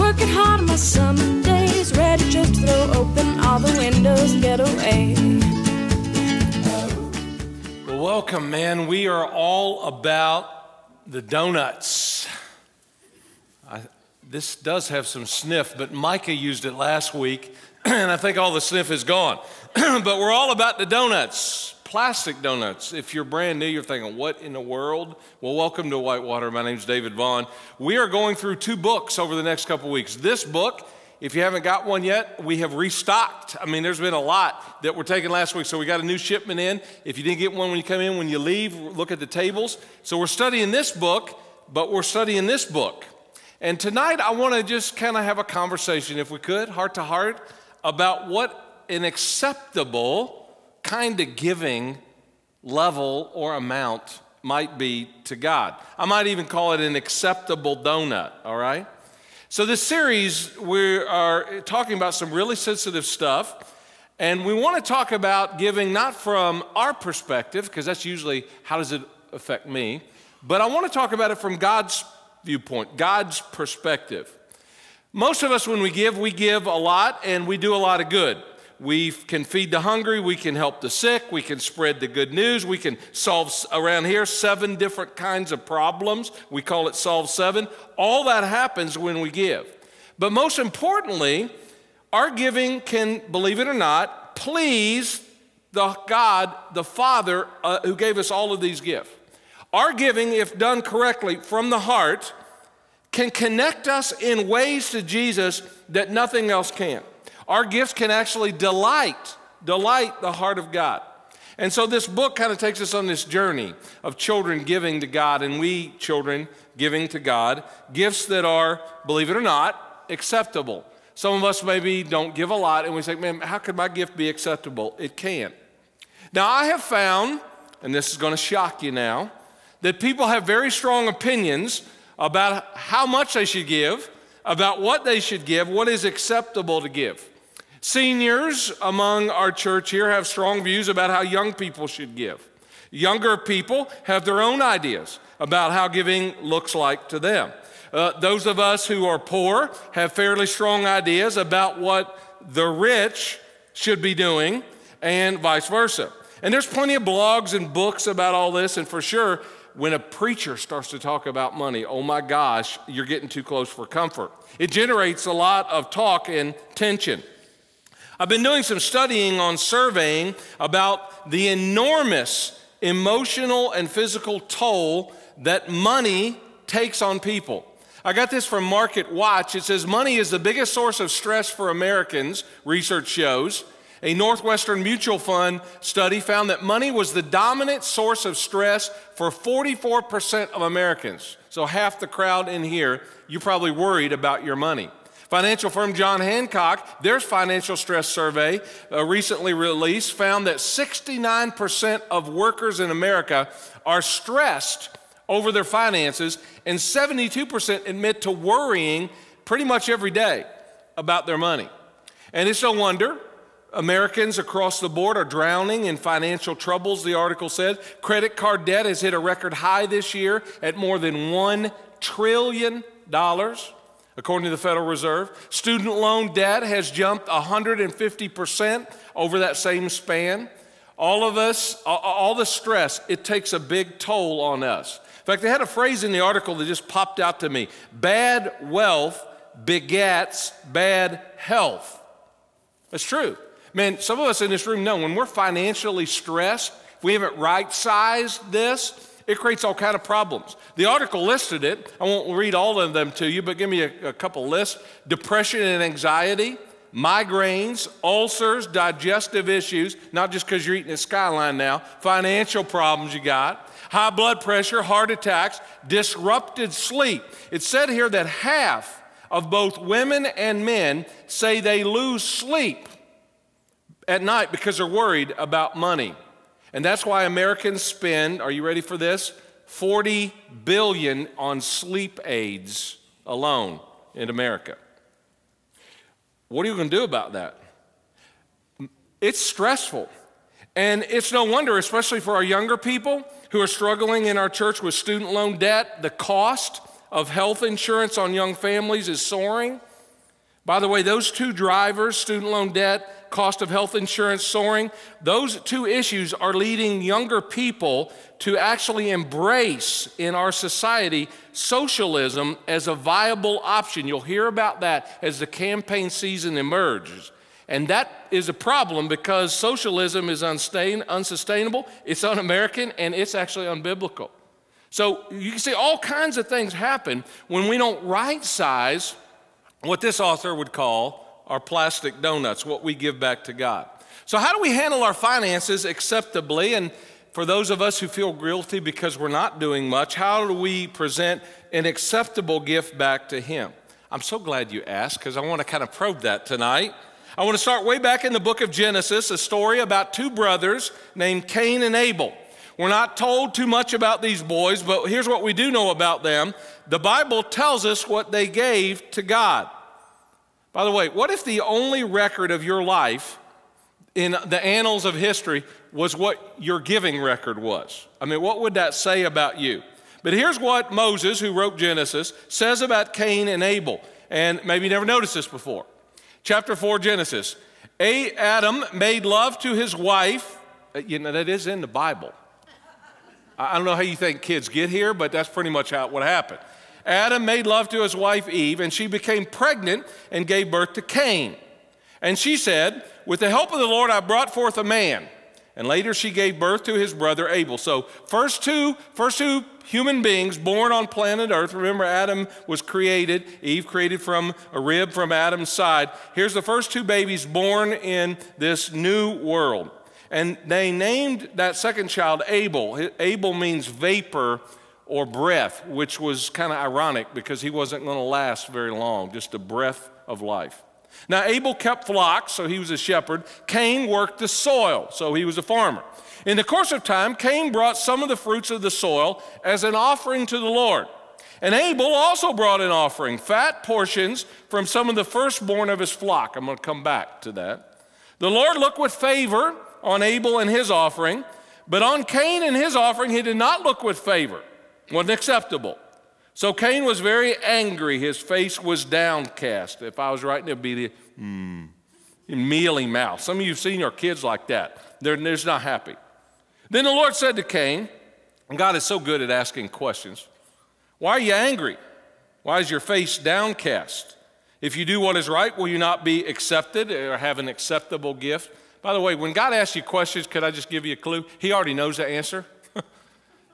Working hard on my some days, ready just to throw open all the windows and get away. Well, welcome, man. We are all about the donuts. I, this does have some sniff, but Micah used it last week, and I think all the sniff is gone. but we're all about the donuts, plastic donuts. If you're brand new, you're thinking, what in the world? Well, welcome to Whitewater. My name's David Vaughn. We are going through two books over the next couple weeks. This book, if you haven't got one yet, we have restocked. I mean, there's been a lot that were taken last week, so we got a new shipment in. If you didn't get one when you come in, when you leave, look at the tables. So we're studying this book, but we're studying this book. And tonight, I want to just kind of have a conversation, if we could, heart to heart, about what an acceptable kind of giving level or amount might be to God. I might even call it an acceptable donut, all right? So, this series, we are talking about some really sensitive stuff. And we want to talk about giving not from our perspective, because that's usually how does it affect me, but I want to talk about it from God's viewpoint, God's perspective. Most of us, when we give, we give a lot and we do a lot of good. We can feed the hungry, we can help the sick, we can spread the good news, we can solve around here seven different kinds of problems. We call it Solve Seven. All that happens when we give. But most importantly, our giving can, believe it or not, please the God, the Father, uh, who gave us all of these gifts. Our giving, if done correctly from the heart, can connect us in ways to Jesus that nothing else can. Our gifts can actually delight, delight the heart of God. And so this book kind of takes us on this journey of children giving to God and we children giving to God gifts that are, believe it or not, acceptable. Some of us maybe don't give a lot and we say, man, how could my gift be acceptable? It can. Now, I have found, and this is going to shock you now, that people have very strong opinions about how much they should give, about what they should give, what is acceptable to give. Seniors among our church here have strong views about how young people should give. Younger people have their own ideas about how giving looks like to them. Uh, those of us who are poor have fairly strong ideas about what the rich should be doing, and vice versa. And there's plenty of blogs and books about all this, and for sure, when a preacher starts to talk about money, oh my gosh, you're getting too close for comfort. It generates a lot of talk and tension. I've been doing some studying on surveying about the enormous emotional and physical toll that money takes on people. I got this from Market Watch. It says money is the biggest source of stress for Americans, research shows. A Northwestern Mutual Fund study found that money was the dominant source of stress for 44% of Americans. So, half the crowd in here, you're probably worried about your money. Financial firm John Hancock, their financial stress survey uh, recently released, found that 69% of workers in America are stressed over their finances, and 72% admit to worrying pretty much every day about their money. And it's no wonder Americans across the board are drowning in financial troubles, the article said. Credit card debt has hit a record high this year at more than $1 trillion according to the Federal Reserve. Student loan debt has jumped 150% over that same span. All of us, all the stress, it takes a big toll on us. In fact, they had a phrase in the article that just popped out to me bad wealth begets bad health. That's true. Man, some of us in this room know when we're financially stressed, if we haven't right sized this, it creates all kind of problems. The article listed it. I won't read all of them to you, but give me a, a couple lists. Depression and anxiety, migraines, ulcers, digestive issues, not just because you're eating at Skyline now, financial problems you got, high blood pressure, heart attacks, disrupted sleep. It said here that half of both women and men say they lose sleep at night because they're worried about money. And that's why Americans spend, are you ready for this? 40 billion on sleep aids alone in America. What are you going to do about that? It's stressful. And it's no wonder, especially for our younger people who are struggling in our church with student loan debt, the cost of health insurance on young families is soaring. By the way, those two drivers, student loan debt, cost of health insurance soaring, those two issues are leading younger people to actually embrace in our society socialism as a viable option. You'll hear about that as the campaign season emerges. And that is a problem because socialism is unsustainable, it's un American, and it's actually unbiblical. So you can see all kinds of things happen when we don't right size what this author would call our plastic donuts, what we give back to God. So, how do we handle our finances acceptably? And for those of us who feel guilty because we're not doing much, how do we present an acceptable gift back to Him? I'm so glad you asked because I want to kind of probe that tonight. I want to start way back in the book of Genesis, a story about two brothers named Cain and Abel. We're not told too much about these boys, but here's what we do know about them. The Bible tells us what they gave to God. By the way, what if the only record of your life in the annals of history was what your giving record was? I mean, what would that say about you? But here's what Moses, who wrote Genesis, says about Cain and Abel. And maybe you never noticed this before. Chapter 4, Genesis. A, Adam made love to his wife. Uh, you know, that is in the Bible. I don't know how you think kids get here, but that's pretty much how, what happened. Adam made love to his wife Eve, and she became pregnant and gave birth to Cain. And she said, With the help of the Lord, I brought forth a man. And later she gave birth to his brother Abel. So, first two, first two human beings born on planet Earth. Remember, Adam was created, Eve created from a rib from Adam's side. Here's the first two babies born in this new world. And they named that second child Abel. Abel means vapor or breath, which was kind of ironic because he wasn't going to last very long, just a breath of life. Now, Abel kept flocks, so he was a shepherd. Cain worked the soil, so he was a farmer. In the course of time, Cain brought some of the fruits of the soil as an offering to the Lord. And Abel also brought an offering, fat portions from some of the firstborn of his flock. I'm going to come back to that. The Lord looked with favor on Abel and his offering, but on Cain and his offering he did not look with favor, wasn't acceptable. So Cain was very angry. His face was downcast. If I was writing, it'd be the mm, mealy mouth. Some of you have seen your kids like that. They're, they're just not happy. Then the Lord said to Cain, and God is so good at asking questions, Why are you angry? Why is your face downcast? If you do what is right, will you not be accepted or have an acceptable gift? By the way, when God asks you questions, could I just give you a clue? He already knows the answer.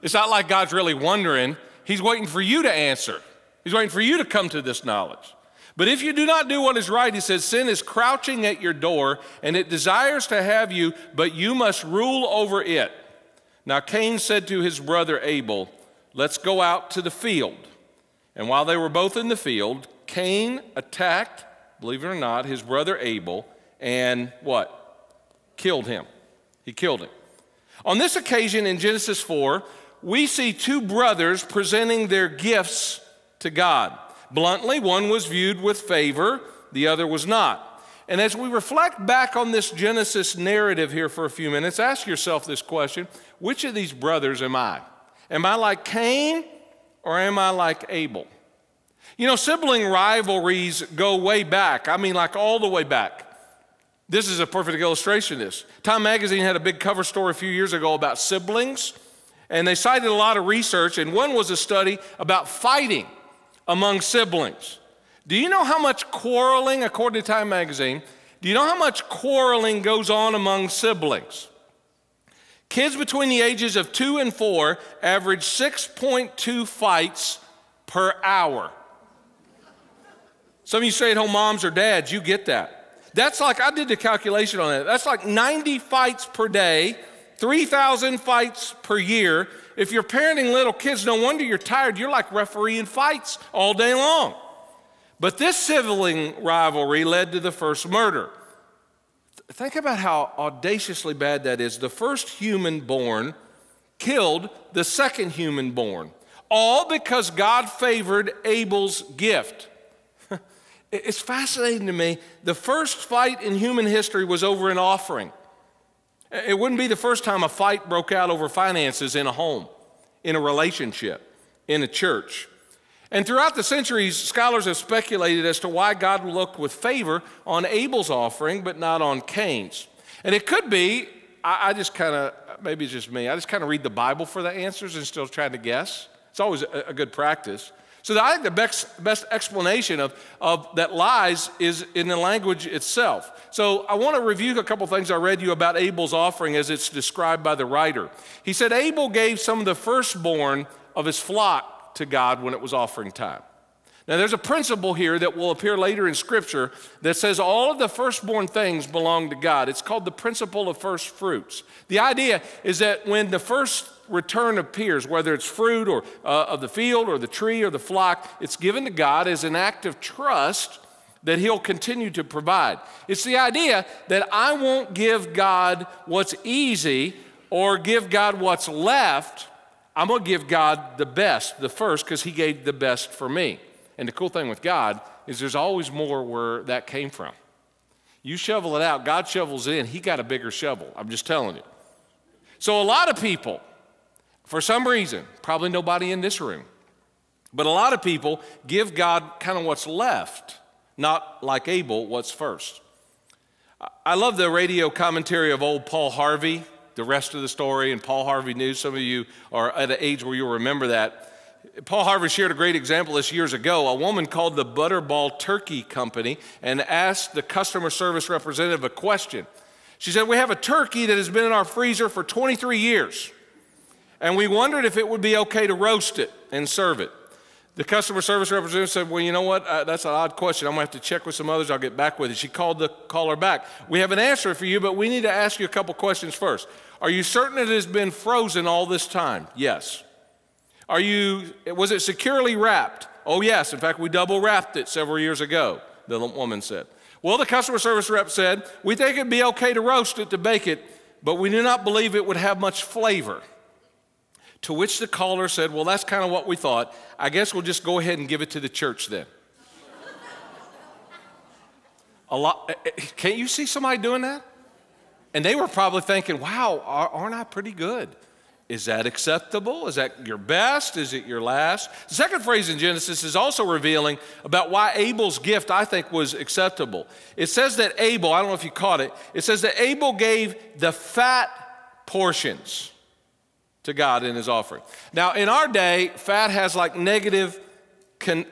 It's not like God's really wondering, He's waiting for you to answer. He's waiting for you to come to this knowledge. But if you do not do what is right, he says, sin is crouching at your door and it desires to have you, but you must rule over it. Now Cain said to his brother Abel, Let's go out to the field. And while they were both in the field, Cain attacked, believe it or not, his brother Abel and what? killed him. He killed him. On this occasion in Genesis 4, we see two brothers presenting their gifts to God. Bluntly, one was viewed with favor, the other was not. And as we reflect back on this Genesis narrative here for a few minutes, ask yourself this question Which of these brothers am I? Am I like Cain or am I like Abel? You know, sibling rivalries go way back. I mean, like all the way back. This is a perfect illustration of this. Time Magazine had a big cover story a few years ago about siblings, and they cited a lot of research, and one was a study about fighting among siblings. Do you know how much quarreling, according to Time Magazine, do you know how much quarreling goes on among siblings? Kids between the ages of two and four average 6.2 fights per hour. Some of you stay at home moms or dads, you get that. That's like, I did the calculation on that. That's like 90 fights per day, 3,000 fights per year. If you're parenting little kids, no wonder you're tired. You're like refereeing fights all day long. But this sibling rivalry led to the first murder. Think about how audaciously bad that is. The first human born killed the second human born, all because God favored Abel's gift. It's fascinating to me. The first fight in human history was over an offering. It wouldn't be the first time a fight broke out over finances in a home, in a relationship, in a church. And throughout the centuries, scholars have speculated as to why God looked with favor on Abel's offering, but not on Cain's. And it could be, I, I just kind of, maybe it's just me, I just kind of read the Bible for the answers and still trying to guess. It's always a, a good practice. So I think the best, best explanation of, of that lies is in the language itself. So I want to review a couple things I read you about Abel's offering as it's described by the writer. He said Abel gave some of the firstborn of his flock to God when it was offering time. Now, there's a principle here that will appear later in Scripture that says all of the firstborn things belong to God. It's called the principle of first fruits. The idea is that when the first return appears, whether it's fruit or uh, of the field or the tree or the flock, it's given to God as an act of trust that He'll continue to provide. It's the idea that I won't give God what's easy or give God what's left. I'm going to give God the best, the first, because He gave the best for me. And the cool thing with God is there's always more where that came from. You shovel it out, God shovels in, He got a bigger shovel. I'm just telling you. So, a lot of people, for some reason, probably nobody in this room, but a lot of people give God kind of what's left, not like Abel, what's first. I love the radio commentary of old Paul Harvey, the rest of the story, and Paul Harvey News. Some of you are at an age where you'll remember that. Paul Harvey shared a great example this years ago. A woman called the Butterball Turkey Company and asked the customer service representative a question. She said, We have a turkey that has been in our freezer for 23 years and we wondered if it would be okay to roast it and serve it. The customer service representative said, Well, you know what? Uh, that's an odd question. I'm going to have to check with some others. I'll get back with you. She called the caller back. We have an answer for you, but we need to ask you a couple questions first. Are you certain it has been frozen all this time? Yes. Are you, was it securely wrapped? Oh, yes. In fact, we double wrapped it several years ago, the woman said. Well, the customer service rep said, We think it'd be okay to roast it, to bake it, but we do not believe it would have much flavor. To which the caller said, Well, that's kind of what we thought. I guess we'll just go ahead and give it to the church then. A lot, eh, eh, can't you see somebody doing that? And they were probably thinking, Wow, aren't I pretty good? Is that acceptable? Is that your best? Is it your last? The second phrase in Genesis is also revealing about why Abel's gift, I think, was acceptable. It says that Abel, I don't know if you caught it, it says that Abel gave the fat portions to God in his offering. Now, in our day, fat has like negative con-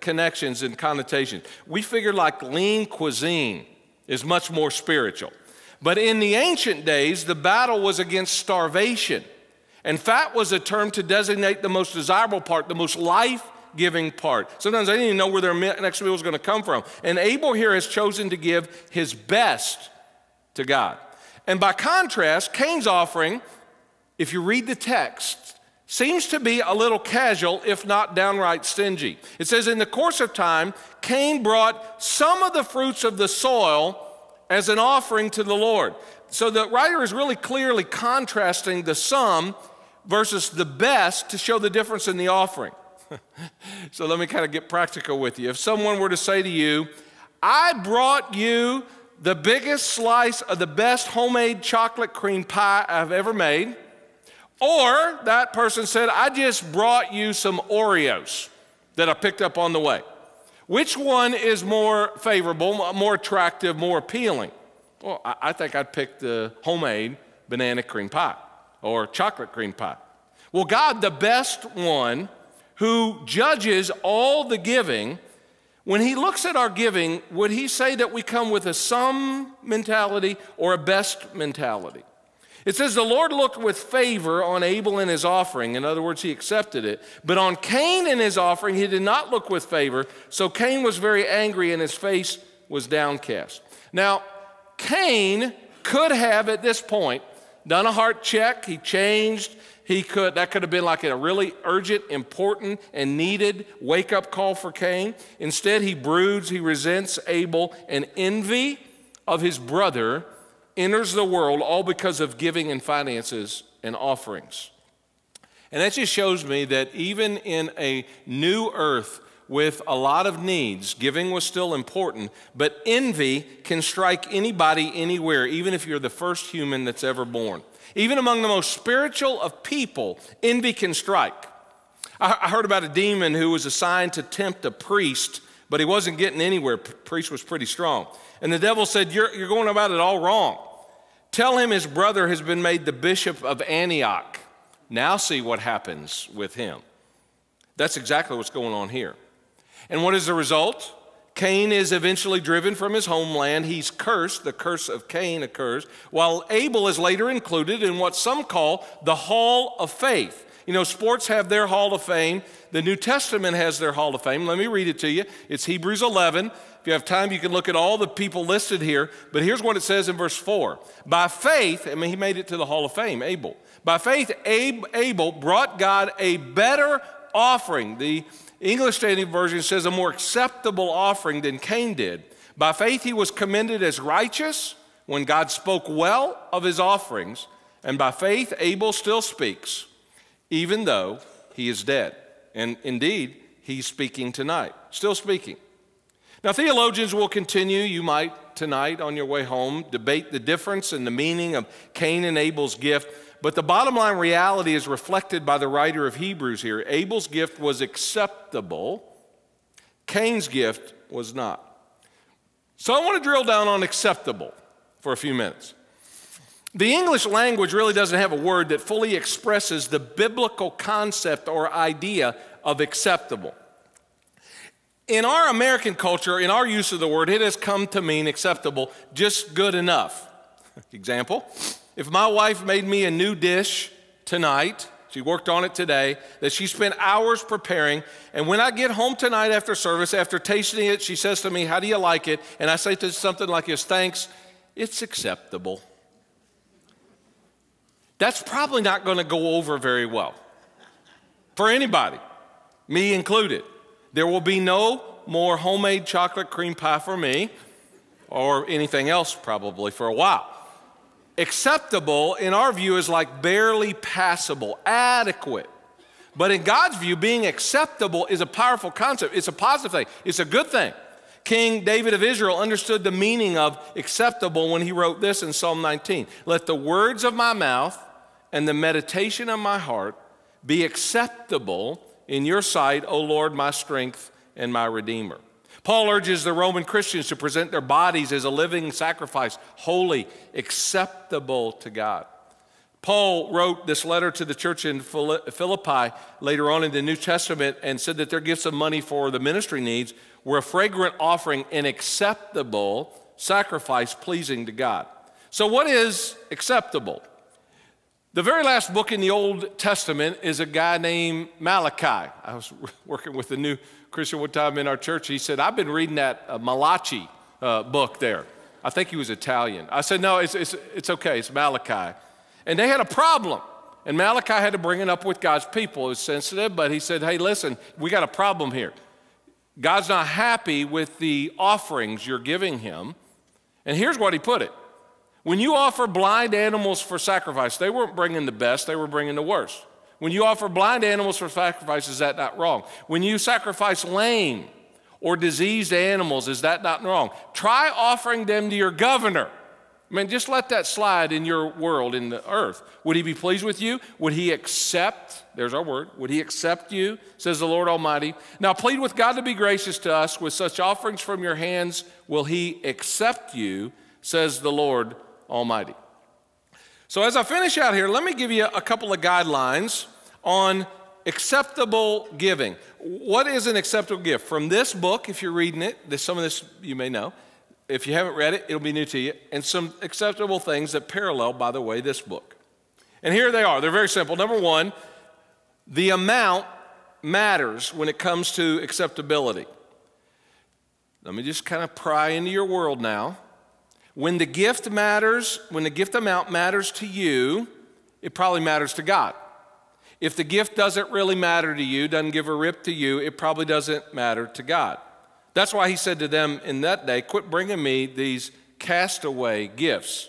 connections and connotations. We figure like lean cuisine is much more spiritual. But in the ancient days, the battle was against starvation. And fat was a term to designate the most desirable part, the most life giving part. Sometimes they didn't even know where their next meal was going to come from. And Abel here has chosen to give his best to God. And by contrast, Cain's offering if you read the text, seems to be a little casual, if not downright stingy. It says, In the course of time, Cain brought some of the fruits of the soil as an offering to the Lord. So the writer is really clearly contrasting the sum versus the best to show the difference in the offering. so let me kind of get practical with you. If someone were to say to you, I brought you the biggest slice of the best homemade chocolate cream pie I've ever made, or that person said, I just brought you some Oreos that I picked up on the way. Which one is more favorable, more attractive, more appealing? Well, I think I'd pick the homemade banana cream pie or chocolate cream pie. Well, God, the best one who judges all the giving, when he looks at our giving, would he say that we come with a some mentality or a best mentality? It says, The Lord looked with favor on Abel and his offering. In other words, he accepted it. But on Cain and his offering, he did not look with favor. So Cain was very angry and his face was downcast. Now, Cain could have at this point done a heart check. He changed. He could, that could have been like a really urgent, important, and needed wake up call for Cain. Instead, he broods, he resents Abel, and envy of his brother enters the world all because of giving and finances and offerings. And that just shows me that even in a new earth with a lot of needs, giving was still important, but envy can strike anybody anywhere, even if you're the first human that's ever born. Even among the most spiritual of people, envy can strike. I, heard about a demon who was assigned to tempt a priest, but he wasn't getting anywhere. Priest was pretty strong. And the devil said, you're, you're going about it all wrong. Tell him his brother has been made the bishop of Antioch. Now see what happens with him. That's exactly what's going on here. And what is the result? Cain is eventually driven from his homeland. He's cursed. The curse of Cain occurs, while Abel is later included in what some call the Hall of Faith. You know, sports have their Hall of Fame. The New Testament has their Hall of Fame. Let me read it to you. It's Hebrews 11. If you have time, you can look at all the people listed here. But here's what it says in verse 4 By faith, I mean, he made it to the Hall of Fame, Abel. By faith, Abel brought God a better offering. The English Standard Version says a more acceptable offering than Cain did. By faith, he was commended as righteous when God spoke well of his offerings. And by faith, Abel still speaks, even though he is dead. And indeed, he's speaking tonight, still speaking. Now, theologians will continue, you might tonight on your way home, debate the difference in the meaning of Cain and Abel's gift. But the bottom line reality is reflected by the writer of Hebrews here. Abel's gift was acceptable, Cain's gift was not. So I want to drill down on acceptable for a few minutes. The English language really doesn't have a word that fully expresses the biblical concept or idea of acceptable. In our American culture, in our use of the word, it has come to mean acceptable, just good enough. Example if my wife made me a new dish tonight, she worked on it today, that she spent hours preparing, and when I get home tonight after service, after tasting it, she says to me, How do you like it? And I say to something like this, Thanks, it's acceptable. That's probably not going to go over very well for anybody, me included. There will be no more homemade chocolate cream pie for me or anything else probably for a while. Acceptable, in our view, is like barely passable, adequate. But in God's view, being acceptable is a powerful concept. It's a positive thing, it's a good thing. King David of Israel understood the meaning of acceptable when he wrote this in Psalm 19 Let the words of my mouth and the meditation of my heart be acceptable in your sight, O Lord, my strength and my redeemer. Paul urges the Roman Christians to present their bodies as a living sacrifice, holy, acceptable to God. Paul wrote this letter to the church in Philippi later on in the New Testament and said that their gifts of money for the ministry needs were a fragrant offering, an acceptable sacrifice pleasing to God. So, what is acceptable? The very last book in the Old Testament is a guy named Malachi. I was working with the new Christian one time in our church. He said, I've been reading that uh, Malachi uh, book there. I think he was Italian. I said, No, it's, it's, it's okay, it's Malachi. And they had a problem. And Malachi had to bring it up with God's people. It was sensitive, but he said, Hey, listen, we got a problem here. God's not happy with the offerings you're giving him. And here's what he put it When you offer blind animals for sacrifice, they weren't bringing the best, they were bringing the worst. When you offer blind animals for sacrifice, is that not wrong? When you sacrifice lame or diseased animals, is that not wrong? Try offering them to your governor. I mean, just let that slide in your world, in the earth. Would he be pleased with you? Would he accept? There's our word. Would he accept you? Says the Lord Almighty. Now plead with God to be gracious to us. With such offerings from your hands, will he accept you? Says the Lord Almighty. So, as I finish out here, let me give you a couple of guidelines on acceptable giving. What is an acceptable gift? From this book, if you're reading it, some of this you may know. If you haven't read it, it'll be new to you. And some acceptable things that parallel, by the way, this book. And here they are. They're very simple. Number one, the amount matters when it comes to acceptability. Let me just kind of pry into your world now. When the gift matters, when the gift amount matters to you, it probably matters to God. If the gift doesn't really matter to you, doesn't give a rip to you, it probably doesn't matter to God. That's why he said to them in that day, Quit bringing me these castaway gifts.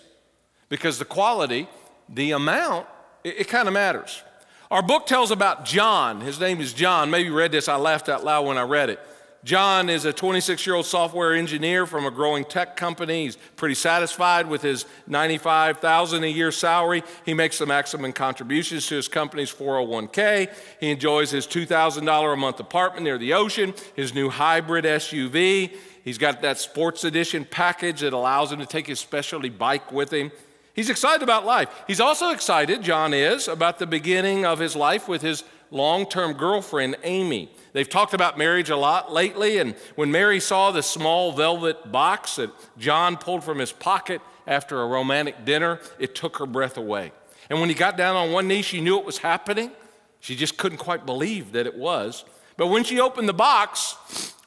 Because the quality, the amount, it, it kind of matters. Our book tells about John. His name is John. Maybe you read this. I laughed out loud when I read it. John is a 26 year old software engineer from a growing tech company. He's pretty satisfied with his 95,000 a year salary. He makes the maximum contributions to his company's 401k. He enjoys his $2,000 a month apartment near the ocean, his new hybrid SUV. He's got that sports edition package that allows him to take his specialty bike with him. He's excited about life. He's also excited, John is, about the beginning of his life with his long term girlfriend, Amy. They've talked about marriage a lot lately, and when Mary saw the small velvet box that John pulled from his pocket after a romantic dinner, it took her breath away. And when he got down on one knee, she knew it was happening. She just couldn't quite believe that it was. But when she opened the box,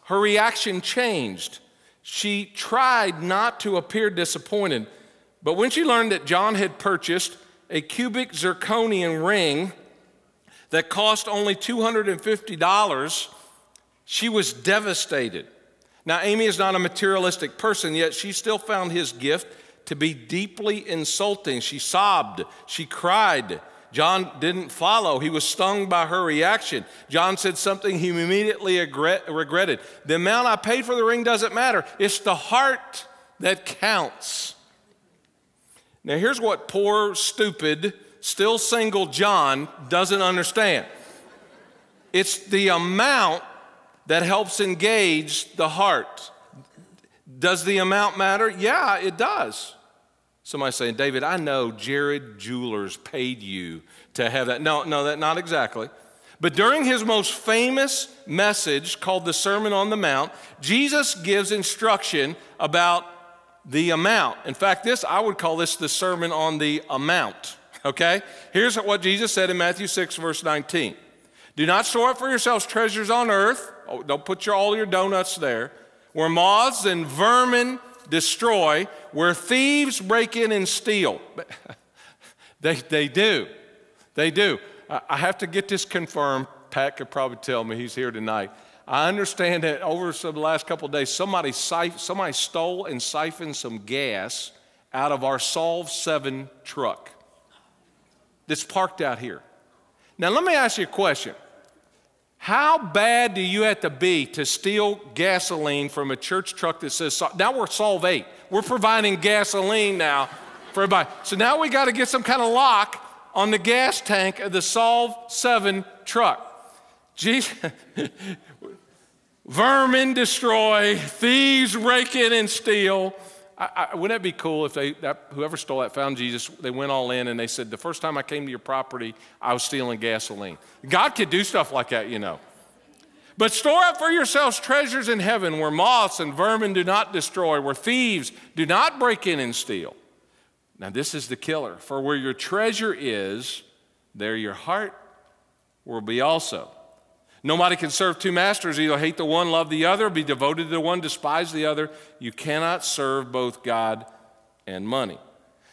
her reaction changed. She tried not to appear disappointed, but when she learned that John had purchased a cubic zirconian ring that cost only $250, she was devastated. Now, Amy is not a materialistic person, yet she still found his gift to be deeply insulting. She sobbed, she cried. John didn't follow. He was stung by her reaction. John said something he immediately regretted. The amount I paid for the ring doesn't matter, it's the heart that counts. Now, here's what poor, stupid, still single John doesn't understand it's the amount that helps engage the heart. Does the amount matter? Yeah, it does. Somebody saying, David, I know Jared Jewelers paid you to have that. No, no, that not exactly. But during his most famous message called the Sermon on the Mount, Jesus gives instruction about the amount. In fact, this I would call this the sermon on the amount. Okay? Here's what Jesus said in Matthew 6, verse 19. Do not store up for yourselves treasures on earth. Oh, don't put your, all your donuts there. Where moths and vermin destroy, where thieves break in and steal. they, they do. They do. I have to get this confirmed. Pat could probably tell me he's here tonight. I understand that over the last couple of days, somebody, somebody stole and siphoned some gas out of our Solve 7 truck that's parked out here. Now, let me ask you a question. How bad do you have to be to steal gasoline from a church truck that says, now we're Solve 8. We're providing gasoline now for everybody. So now we got to get some kind of lock on the gas tank of the Solve 7 truck. Jesus, vermin destroy, thieves break in and steal. I, I, wouldn't that be cool if they, that, whoever stole that found Jesus, they went all in and they said, The first time I came to your property, I was stealing gasoline. God could do stuff like that, you know. But store up for yourselves treasures in heaven where moths and vermin do not destroy, where thieves do not break in and steal. Now, this is the killer. For where your treasure is, there your heart will be also. Nobody can serve two masters, either hate the one, love the other, be devoted to the one, despise the other. You cannot serve both God and money.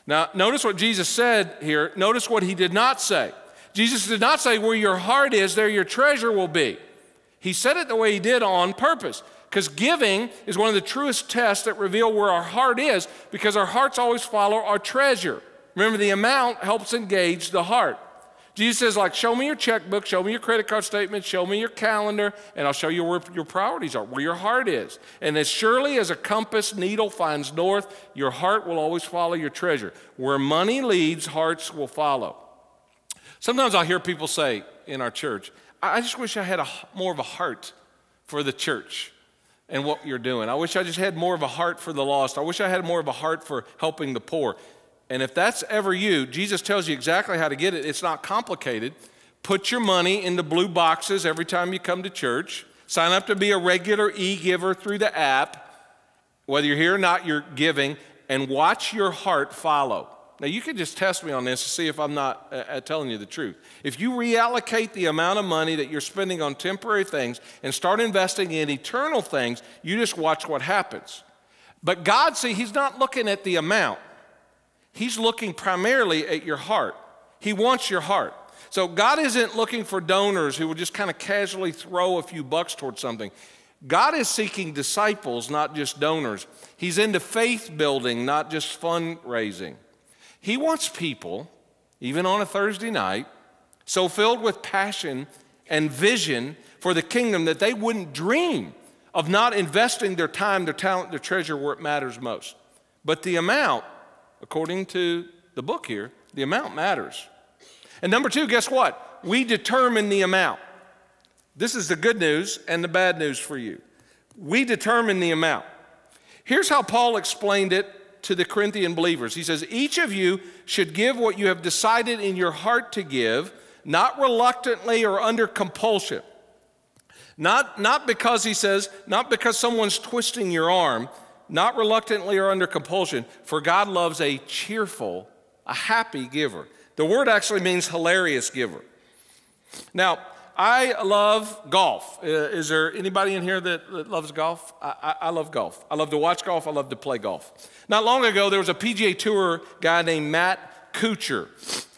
Now, notice what Jesus said here. Notice what he did not say. Jesus did not say, Where your heart is, there your treasure will be. He said it the way he did on purpose. Because giving is one of the truest tests that reveal where our heart is, because our hearts always follow our treasure. Remember, the amount helps engage the heart. Jesus says, like, show me your checkbook, show me your credit card statement, show me your calendar, and I'll show you where your priorities are, where your heart is. And as surely as a compass needle finds north, your heart will always follow your treasure. Where money leads, hearts will follow. Sometimes i hear people say in our church, I just wish I had a, more of a heart for the church and what you're doing. I wish I just had more of a heart for the lost. I wish I had more of a heart for helping the poor. And if that's ever you, Jesus tells you exactly how to get it. It's not complicated. Put your money in the blue boxes every time you come to church. Sign up to be a regular e giver through the app. Whether you're here or not, you're giving, and watch your heart follow. Now, you can just test me on this to see if I'm not uh, uh, telling you the truth. If you reallocate the amount of money that you're spending on temporary things and start investing in eternal things, you just watch what happens. But God, see, He's not looking at the amount. He's looking primarily at your heart. He wants your heart. So God isn't looking for donors who will just kind of casually throw a few bucks towards something. God is seeking disciples, not just donors. He's into faith building, not just fundraising. He wants people, even on a Thursday night, so filled with passion and vision for the kingdom that they wouldn't dream of not investing their time, their talent, their treasure where it matters most. But the amount, according to the book here, the amount matters. And number two, guess what? We determine the amount. This is the good news and the bad news for you. We determine the amount. Here's how Paul explained it to the Corinthian believers. He says, Each of you should give what you have decided in your heart to give, not reluctantly or under compulsion. Not, not because, he says, not because someone's twisting your arm, not reluctantly or under compulsion, for God loves a cheerful, a happy giver. The word actually means hilarious giver. Now, I love golf. Uh, is there anybody in here that, that loves golf? I, I, I, love golf. I love to watch golf. I love to play golf. Not long ago, there was a PGA Tour guy named Matt Kuchar.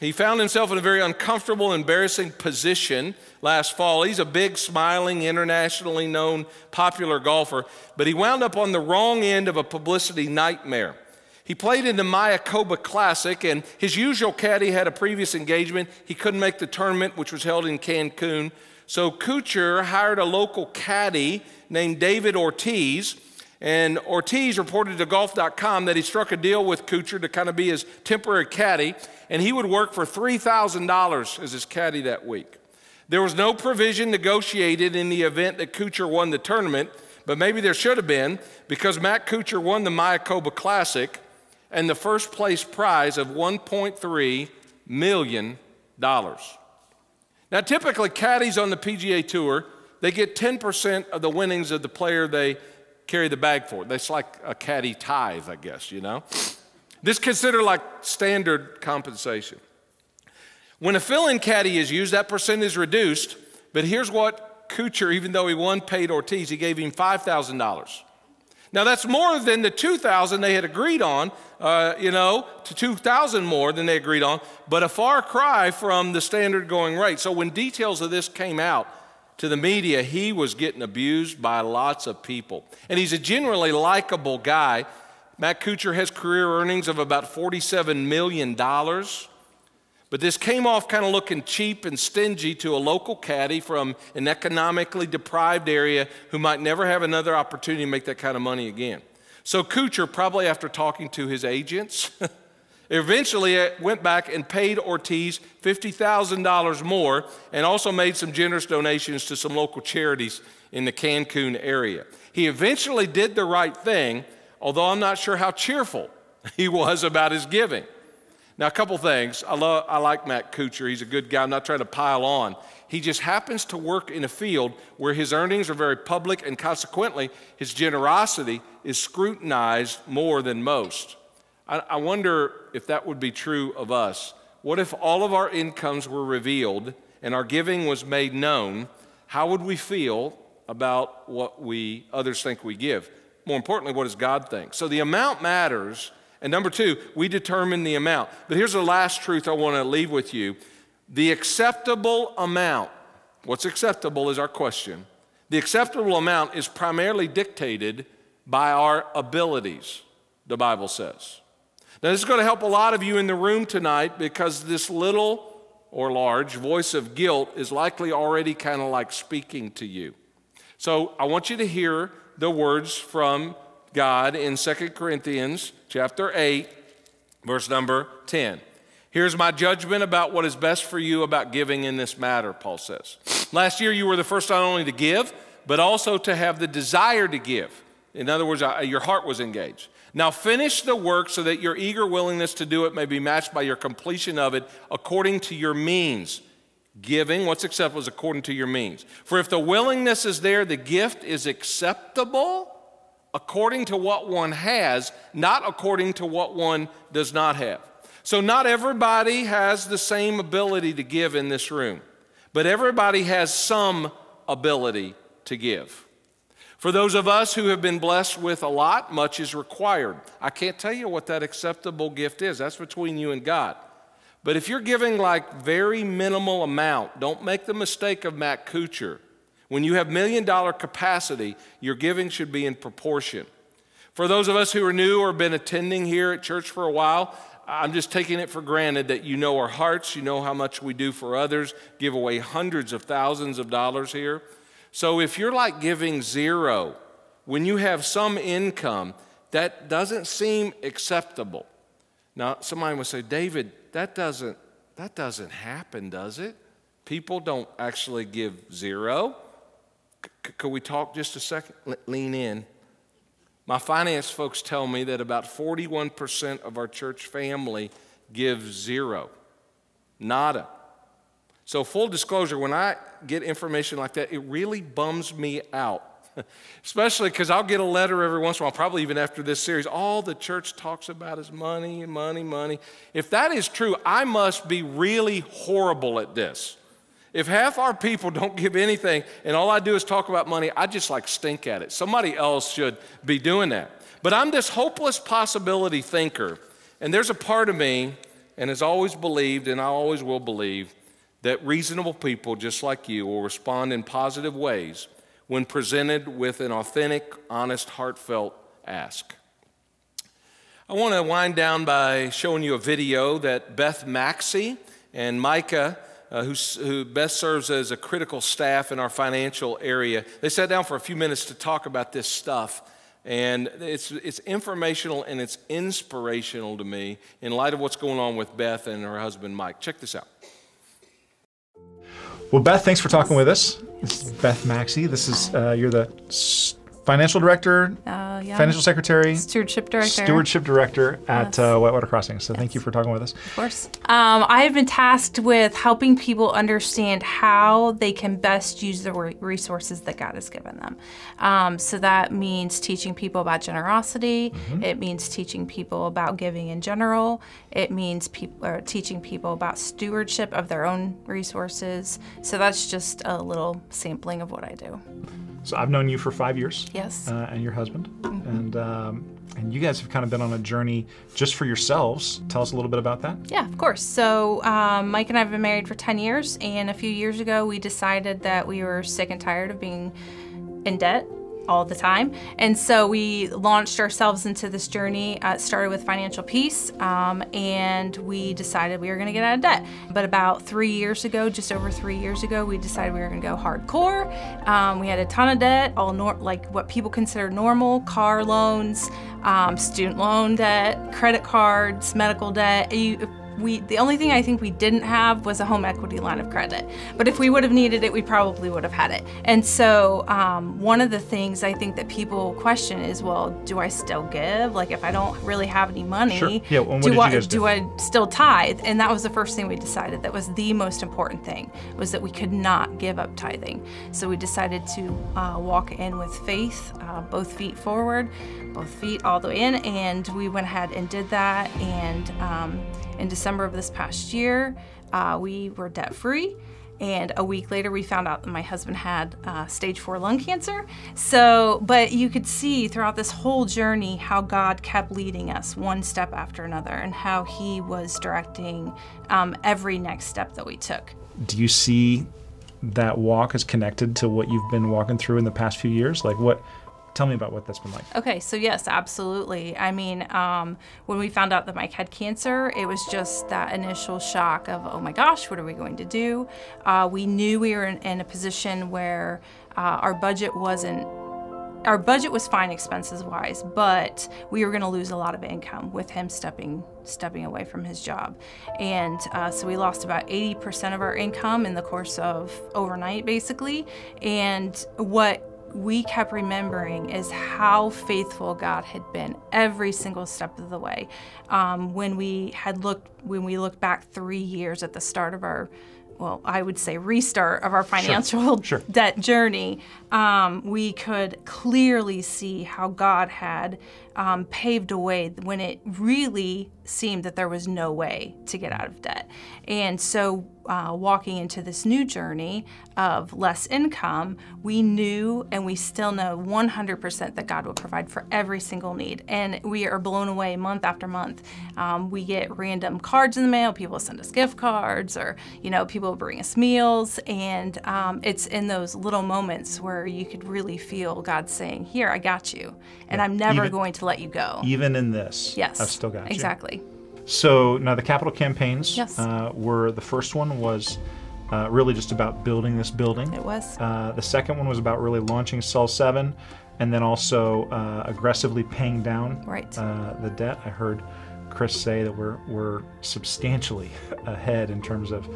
He found himself in a very uncomfortable, embarrassing position last fall. He's a big, smiling, internationally known, popular golfer, but he wound up on the wrong end of a publicity nightmare. He played in the Mayakoba Classic, and his usual caddy had a previous engagement. He couldn't make the tournament, which was held in Cancun. So Kuchar hired a local caddy named David Ortiz. And Ortiz reported to golf.com that he struck a deal with Kuchar to kind of be his temporary caddy, and he would work for $3,000 as his caddy that week. There was no provision negotiated in the event that Kuchar won the tournament, but maybe there should have been because Matt Kuchar won the Mayakoba Classic and the first place prize of $1.3 million. Now, typically, caddies on the PGA Tour, they get 10% of the winnings of the player they carry the bag for. it. That's like a caddy tithe, I guess, you know? This considered like standard compensation. When a fill-in caddy is used, that percent is reduced, but here's what Kuchar, even though he won, paid Ortiz. He gave him $5,000. Now that's more than the 2,000 they had agreed on, uh, you know, to 2,000 more than they agreed on, but a far cry from the standard going rate. So when details of this came out to the media, he was getting abused by lots of people. And he's a generally likable guy. Matt Kuchar has career earnings of about $47 million. But this came off kind of looking cheap and stingy to a local caddy from an economically deprived area who might never have another opportunity to make that kind of money again. So Kuchar, probably after talking to his agents, eventually uh, went back and paid Ortiz $50,000 more and also made some generous donations to some local charities in the Cancun area. He eventually did the right thing, although I'm not sure how cheerful he was about his giving. Now, a couple things. I, love, I like Matt Kuchar. He's a good guy. I'm not trying to pile on. He just happens to work in a field where his earnings are very public, and consequently, his generosity is scrutinized more than most. I, I wonder if that would be true of us. What if all of our incomes were revealed and our giving was made known? How would we feel about what we others think we give? More importantly, what does God think? So the amount matters and number two, we determine the amount. But here's the last truth I want to leave with you the acceptable amount. What's acceptable is our question. The acceptable amount is primarily dictated by our abilities, the Bible says. Now, this is going to help a lot of you in the room tonight because this little or large voice of guilt is likely already kind of like speaking to you. So I want you to hear the words from God in 2 Corinthians chapter 8, verse number 10. Here's my judgment about what is best for you about giving in this matter, Paul says. Last year, you were the first not only to give, but also to have the desire to give. In other words, your heart was engaged. Now finish the work so that your eager willingness to do it may be matched by your completion of it according to your means. Giving, what's acceptable is according to your means. For if the willingness is there, the gift is acceptable according to what one has, not according to what one does not have. So, not everybody has the same ability to give in this room, but everybody has some ability to give. For those of us who have been blessed with a lot, much is required. I can't tell you what that acceptable gift is, that's between you and God. But if you're giving like very minimal amount, don't make the mistake of Matt Kuchar when you have million dollar capacity, your giving should be in proportion. For those of us who are new or been attending here at church for a while, I'm just taking it for granted that you know our hearts, you know how much we do for others, give away hundreds of thousands of dollars here. So if you're like giving zero when you have some income, that doesn't seem acceptable. Now, somebody would say, David, that doesn't, that doesn't happen, does it? People don't actually give zero. C- could we talk just a second? Le- lean in. My finance folks tell me that about 41% of our church family gives zero, nada. So, full disclosure, when I get information like that, it really bums me out. Especially because I'll get a letter every once in a while, probably even after this series. All the church talks about is money, money, money. If that is true, I must be really horrible at this. If half our people don't give anything and all I do is talk about money, I just like stink at it. Somebody else should be doing that. But I'm this hopeless possibility thinker, and there's a part of me, and has always believed, and I always will believe, that reasonable people just like you will respond in positive ways when presented with an authentic, honest, heartfelt ask. I want to wind down by showing you a video that Beth Maxey and Micah, uh, who, who best serves as a critical staff in our financial area, they sat down for a few minutes to talk about this stuff. And it's, it's informational and it's inspirational to me in light of what's going on with Beth and her husband Mike. Check this out. Well, Beth, thanks for talking with us. This is Beth Maxey. This is uh, you're the financial director, Uh, yeah. financial secretary, Stewardship director. stewardship director at Yes. uh, Whitewater Crossing. So thank you for talking with us. Of course. Um, I have been tasked with helping people understand how they can best use the re- resources that God has given them. Um, so that means teaching people about generosity. It means teaching people about giving in general. It means people or teaching people about stewardship of their own resources. So that's just a little sampling of what I do. So I've known you for five years. Yes. Uh, and your husband, and um, and you guys have kind of been on a journey just for yourselves. Tell us a little bit about that. Yeah, of course. So, um, Mike and I have been married for 10 years, and a few years ago, we decided that we were sick and tired of being in debt all the time. And so we launched ourselves into this journey. Uh, started with financial peace, um, and we decided we were going to get out of debt. But about three years ago, just over three years ago, we decided we were going to go hardcore. Um, we had a ton of debt, all nor- like what people consider normal car loans, um, student loan debt, credit cards, medical debt. You, we the only thing I think we didn't have was a home equity line of credit. But if we would have needed it, we probably would have had it. And so um, one of the things I think that people question is, well, do I still give? Like if I don't really have any money, Sure. Yeah, and what do I do? do I still tithe? And that was the first thing we decided. That was the most important thing was that we could not give up tithing. So we decided to uh, walk in with faith, uh, both feet forward, both feet all the way in, and we went ahead and did that. And um, in December of this past year, uh, we were debt free. And a week later, we found out that my husband had uh, stage four lung cancer. So, but you could see throughout this whole journey how God kept leading us one step after another and how He was directing um, every next step that we took. Do you see that walk as connected to what you've been walking through in the past few years? Like what? Tell me about what that's been like. Okay, so yes, absolutely. I mean, um, when we found out that Mike had cancer, it was just that initial shock of, oh my gosh, what are we going to do? Uh, we knew we were in, in a position where uh, our budget wasn't. Our budget was fine expenses wise, but we were going to lose a lot of income with him stepping stepping away from his job, and uh, so we lost about 80% of our income in the course of overnight, basically. And what we kept remembering is how faithful God had been every single step of the way. Um, when we had looked, when we looked back three years at the start of our, well, I would say restart of our financial sure. debt journey, um, we could clearly see how God had um, paved a way when it really seemed that there was no way to get out of debt. And so, uh, walking into this new journey of less income, we knew and we still know 100% that God will provide for every single need. And we are blown away month after month. Um, we get random cards in the mail, people send us gift cards, or, you know, people bring us meals. And um, it's in those little moments where you could really feel God saying, Here, I got you. And I'm never Even- going to let you go. Even in this, Yes. I've still got you. Exactly. So now the capital campaigns Yes. uh, were the first one was uh, really just about building this building. It was. Uh, the second one was about really launching Cell 7. and then also uh, aggressively paying down Right. uh, the debt. I heard Chris say that we're we're substantially ahead in terms of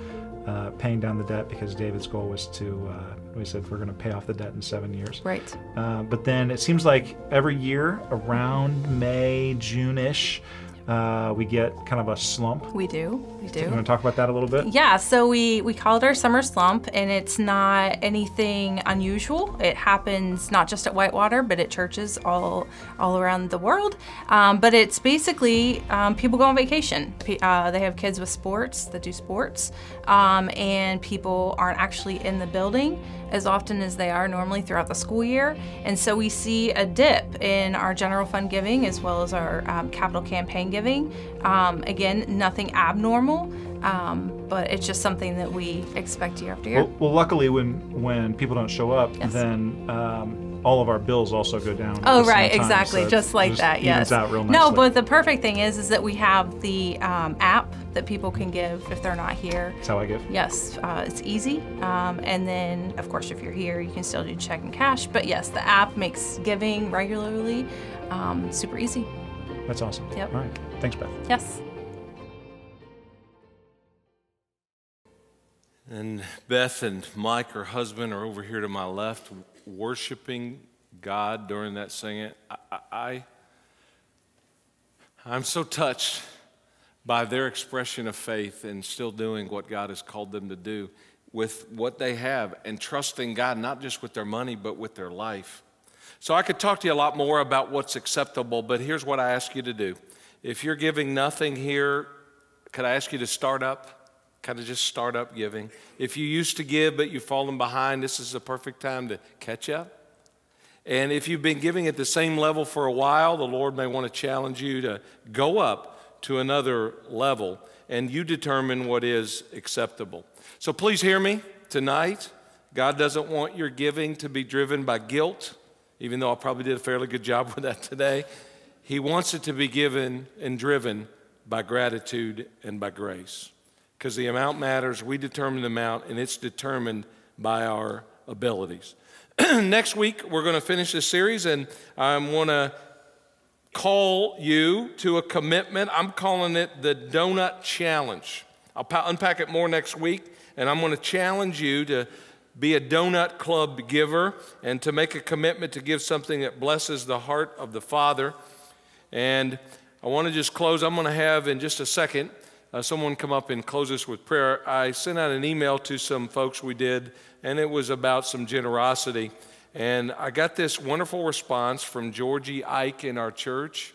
uh, paying down the debt because David's goal was to. Uh, we said we're going to pay off the debt in seven years. Right. Uh, but then it seems like every year around May, June-ish, uh, we get kind of a slump. We do. We do. You want to talk about that a little bit? Yeah, so we, we call it our summer slump, and it's not anything unusual. It happens not just at Whitewater, but at churches all all around the world. Um, but it's basically um, people go on vacation. Uh, they have kids with sports that do sports, um, and people aren't actually in the building as often as they are normally throughout the school year. And so we see a dip in our general fund giving as well as our um, capital campaign giving. Um, again, nothing abnormal, um, but it's just something that we expect year after year. Well, well, luckily, when when people don't show up, Yes. then um, all of our bills also go down. Oh right, time, exactly, so just like that. evens Yes. out real no, but the perfect thing is, is that we have the um, app that people can give if they're not here. that's how I give. Yes, uh, it's easy. Um, and then, of course, if you're here, you can still do check and cash. But yes, the app makes giving regularly um, super easy. That's awesome. Yep. All right. Thanks, Beth. Yes. And Beth and Mike, her husband, are over here to my left, worshiping God during that singing. I, I, I- I'm so touched by their expression of faith and still doing what God has called them to do with what they have and trusting God, not just with their money, but with their life. So I could talk to you a lot more about what's acceptable, but here's what I ask you to do. If you're giving nothing here, could I ask you to start up? Kind of just start up giving. If you used to give but you've fallen behind, this is the perfect time to catch up. And if you've been giving at the same level for a while, the Lord may want to challenge you to go up to another level and you determine what is acceptable. So please hear me tonight. God doesn't want your giving to be driven by guilt, even though I probably did a fairly good job with that today. He wants it to be given and driven by gratitude and by grace. Because the amount matters, we determine the amount, and it's determined by our abilities. Next week, we're going to finish this series, and I want to call you to a commitment. I'm calling it the Donut Challenge. I'll pa- unpack it more next week, and I'm going to challenge you to be a donut club giver and to make a commitment to give something that blesses the heart of the Father. And I want to just close. I'm going to have in just a second uh, someone come up and close us with prayer. I sent out an email to some folks we did, and it was about some generosity. And I got this wonderful response from Georgie Ike in our church.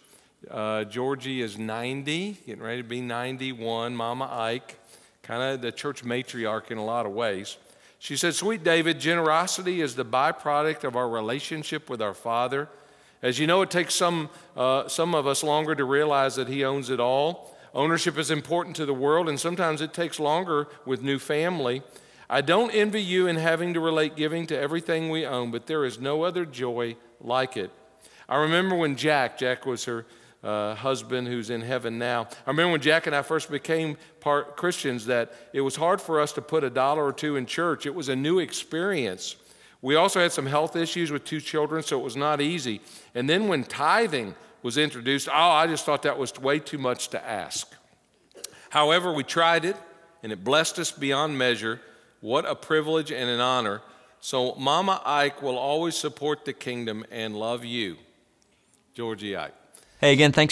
Uh, Georgie is 90, getting ready to be 91. Mama Ike, kind of the church matriarch in a lot of ways. She said, Sweet David, generosity is the byproduct of our relationship with our Father. As you know, it takes some, uh, some of us longer to realize that He owns it all. Ownership is important to the world, and sometimes it takes longer with new family. I don't envy you in having to relate giving to everything we own, but there is no other joy like it. I remember when Jack, Jack was her uh, husband who's in heaven now. I remember when Jack and I first became part Christians that it was hard for us to put a dollar or two in church. It was a new experience. We also had some health issues with two children, so it was not easy. And then when tithing was introduced, oh, I just thought that was way too much to ask. However, we tried it, and it blessed us beyond measure. What a privilege and an honor. So, Mama Ike will always support the kingdom and love you. Georgie Ike. Hey, again, thanks for